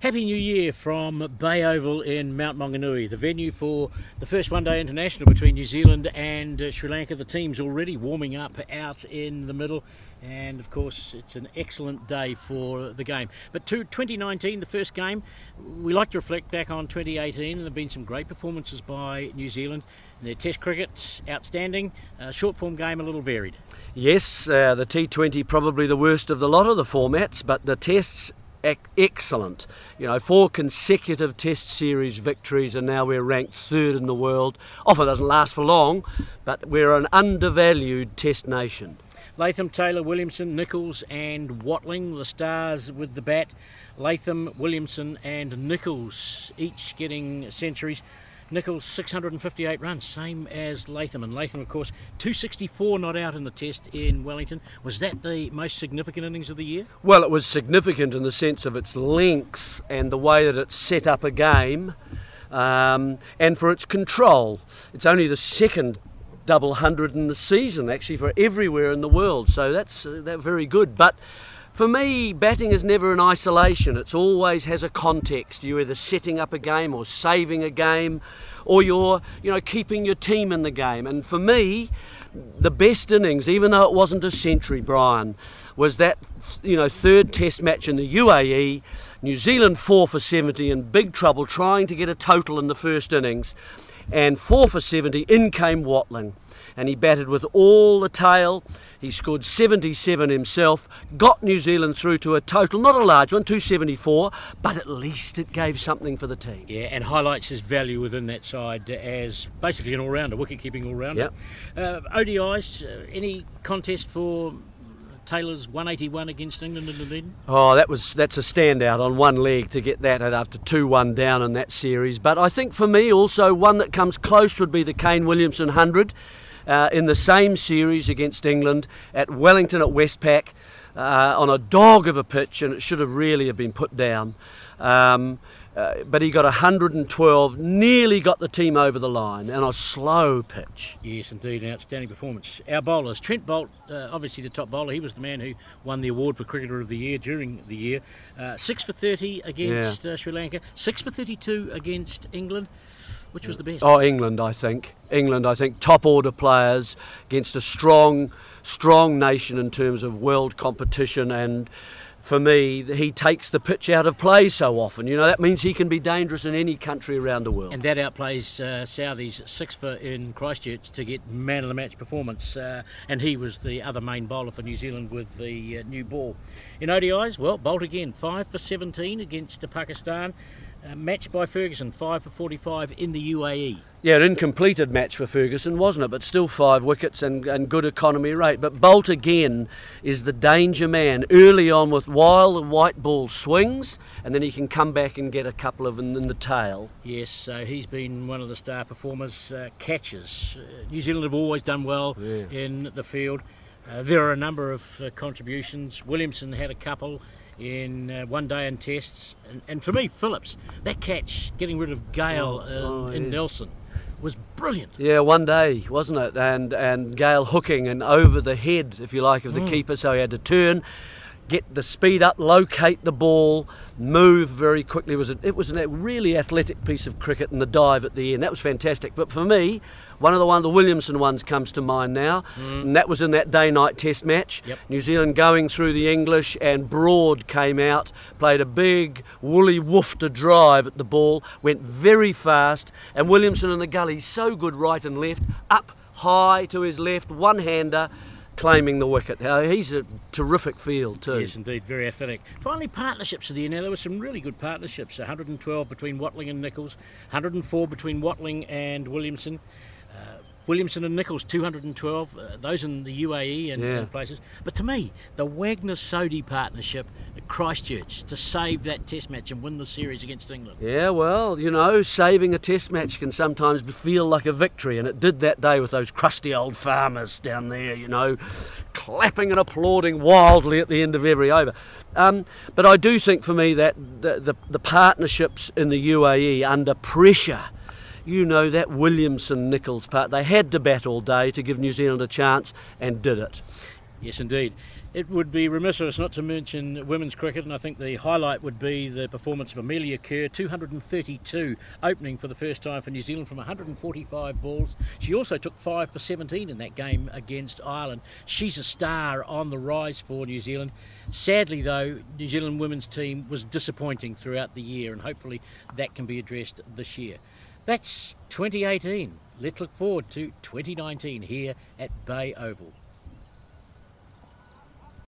Happy New Year from Bay Oval in Mount Maunganui, the venue for the first one day international between New Zealand and uh, Sri Lanka. The team's already warming up out in the middle, and of course, it's an excellent day for the game. But to 2019, the first game, we like to reflect back on 2018, and there have been some great performances by New Zealand. Their Test cricket, outstanding. Uh, short form game, a little varied. Yes, uh, the T20 probably the worst of the lot of the formats, but the Tests excellent. You know, four consecutive Test series victories, and now we're ranked third in the world. Often doesn't last for long, but we're an undervalued Test nation. Latham, Taylor, Williamson, Nicholls, and Watling, the stars with the bat. Latham, Williamson, and Nicholls, each getting centuries. Nicholls 658 runs, same as Latham. And Latham, of course, 264 not out in the test in Wellington. Was that the most significant innings of the year? Well, it was significant in the sense of its length and the way that it set up a game um, and for its control. It's only the second double hundred in the season, actually, for everywhere in the world. So that's, uh, that's very good. But for me, batting is never in isolation. It always has a context. You're either setting up a game or saving a game, or you're, you know, keeping your team in the game. And for me, the best innings, even though it wasn't a century, Brian, was that, you know, third Test match in the UAE. New Zealand four for 70 in big trouble trying to get a total in the first innings, and four for 70. In came Watling, and he batted with all the tail he scored 77 himself, got New Zealand through to a total, not a large one, 274, but at least it gave something for the team. Yeah, and highlights his value within that side as basically an all rounder, wicket keeping all rounder. Yep. Uh, ODIs, uh, any contest for Taylor's 181 against England in Dunedin? Oh, that was that's a standout on one leg to get that after 2-1 down in that series. But I think for me also one that comes close would be the Kane Williamson 100 uh, in the same series against England at Wellington at Westpac uh, on a dog of a pitch, and it should have really have been put down. Um, uh, but he got 112, nearly got the team over the line, and a slow pitch. Yes, indeed, an outstanding performance. Our bowlers, Trent Boult, uh, obviously the top bowler, he was the man who won the award for Cricketer of the Year during the year. Uh, six for 30 against yeah. Uh, Sri Lanka, six for 32 against England. Which was the best? Oh, England, I think. England, I think, top order players against a strong, strong nation in terms of world competition. And for me, he takes the pitch out of play so often. You know, that means he can be dangerous in any country around the world. And that outplays uh, Southee's six for in Christchurch to get man of the match performance. Uh, and he was the other main bowler for New Zealand with the uh, new ball. In ODIs, well, Boult again, five for 17 against Pakistan. Uh, match by Ferguson, 5 for 45 in the UAE. Yeah, an incompleted match for Ferguson, wasn't it? But still five wickets and, and good economy rate. But Boult again is the danger man early on with while the white ball swings, and then he can come back and get a couple of in, in the tail. Yes, so he's been one of the star performers. Uh, catches. Uh, New Zealand have always done well yeah. in the field. Uh, there are a number of uh, contributions. Williamson had a couple in uh, one day in tests. And, and, for me, Phillips, that catch, getting rid of Gayle oh, oh, in yeah. Nelson, was brilliant. Yeah, one day, wasn't it? And and Gayle hooking and over the head, if you like, of the mm. keeper, so he had to turn get the speed up, locate the ball, move very quickly. It was a, it was a really athletic piece of cricket, and the dive at the end that was fantastic. But for me, one of the one the Williamson ones comes to mind now, mm. and that was in that day-night Test match. Yep. New Zealand going through the English, and Broad came out, played a big woolly woofter drive at the ball, went very fast, and Williamson in the gully so good right and left, up high to his left, one-hander claiming the wicket. Uh, he's a terrific field too. Yes, indeed, very athletic. Finally, partnerships of the year. Now, there were some really good partnerships 112 between Watling and Nicholls, 104 between Watling and Williamson. Williamson and Nicholls, 212, uh, those in the UAE and, yeah. places. But to me, the Wagner Sodhi partnership at Christchurch to save that test match and win the series against England. Yeah, well, you know, saving a test match can sometimes feel like a victory, and it did that day with those crusty old farmers down there, you know, clapping and applauding wildly at the end of every over. Um, but I do think for me that the, the, the partnerships in the UAE under pressure you know that Williamson Nicholls part. They had to bat all day to give New Zealand a chance and did it. Yes, indeed. It would be remiss of us not to mention women's cricket, and I think the highlight would be the performance of Amelia Kerr, 232 opening for the first time for New Zealand from 145 balls. She also took 5 for 17 in that game against Ireland. She's a star on the rise for New Zealand. Sadly, though, New Zealand women's team was disappointing throughout the year, and hopefully that can be addressed this year. That's 2018. Let's look forward to 2019 here at Bay Oval.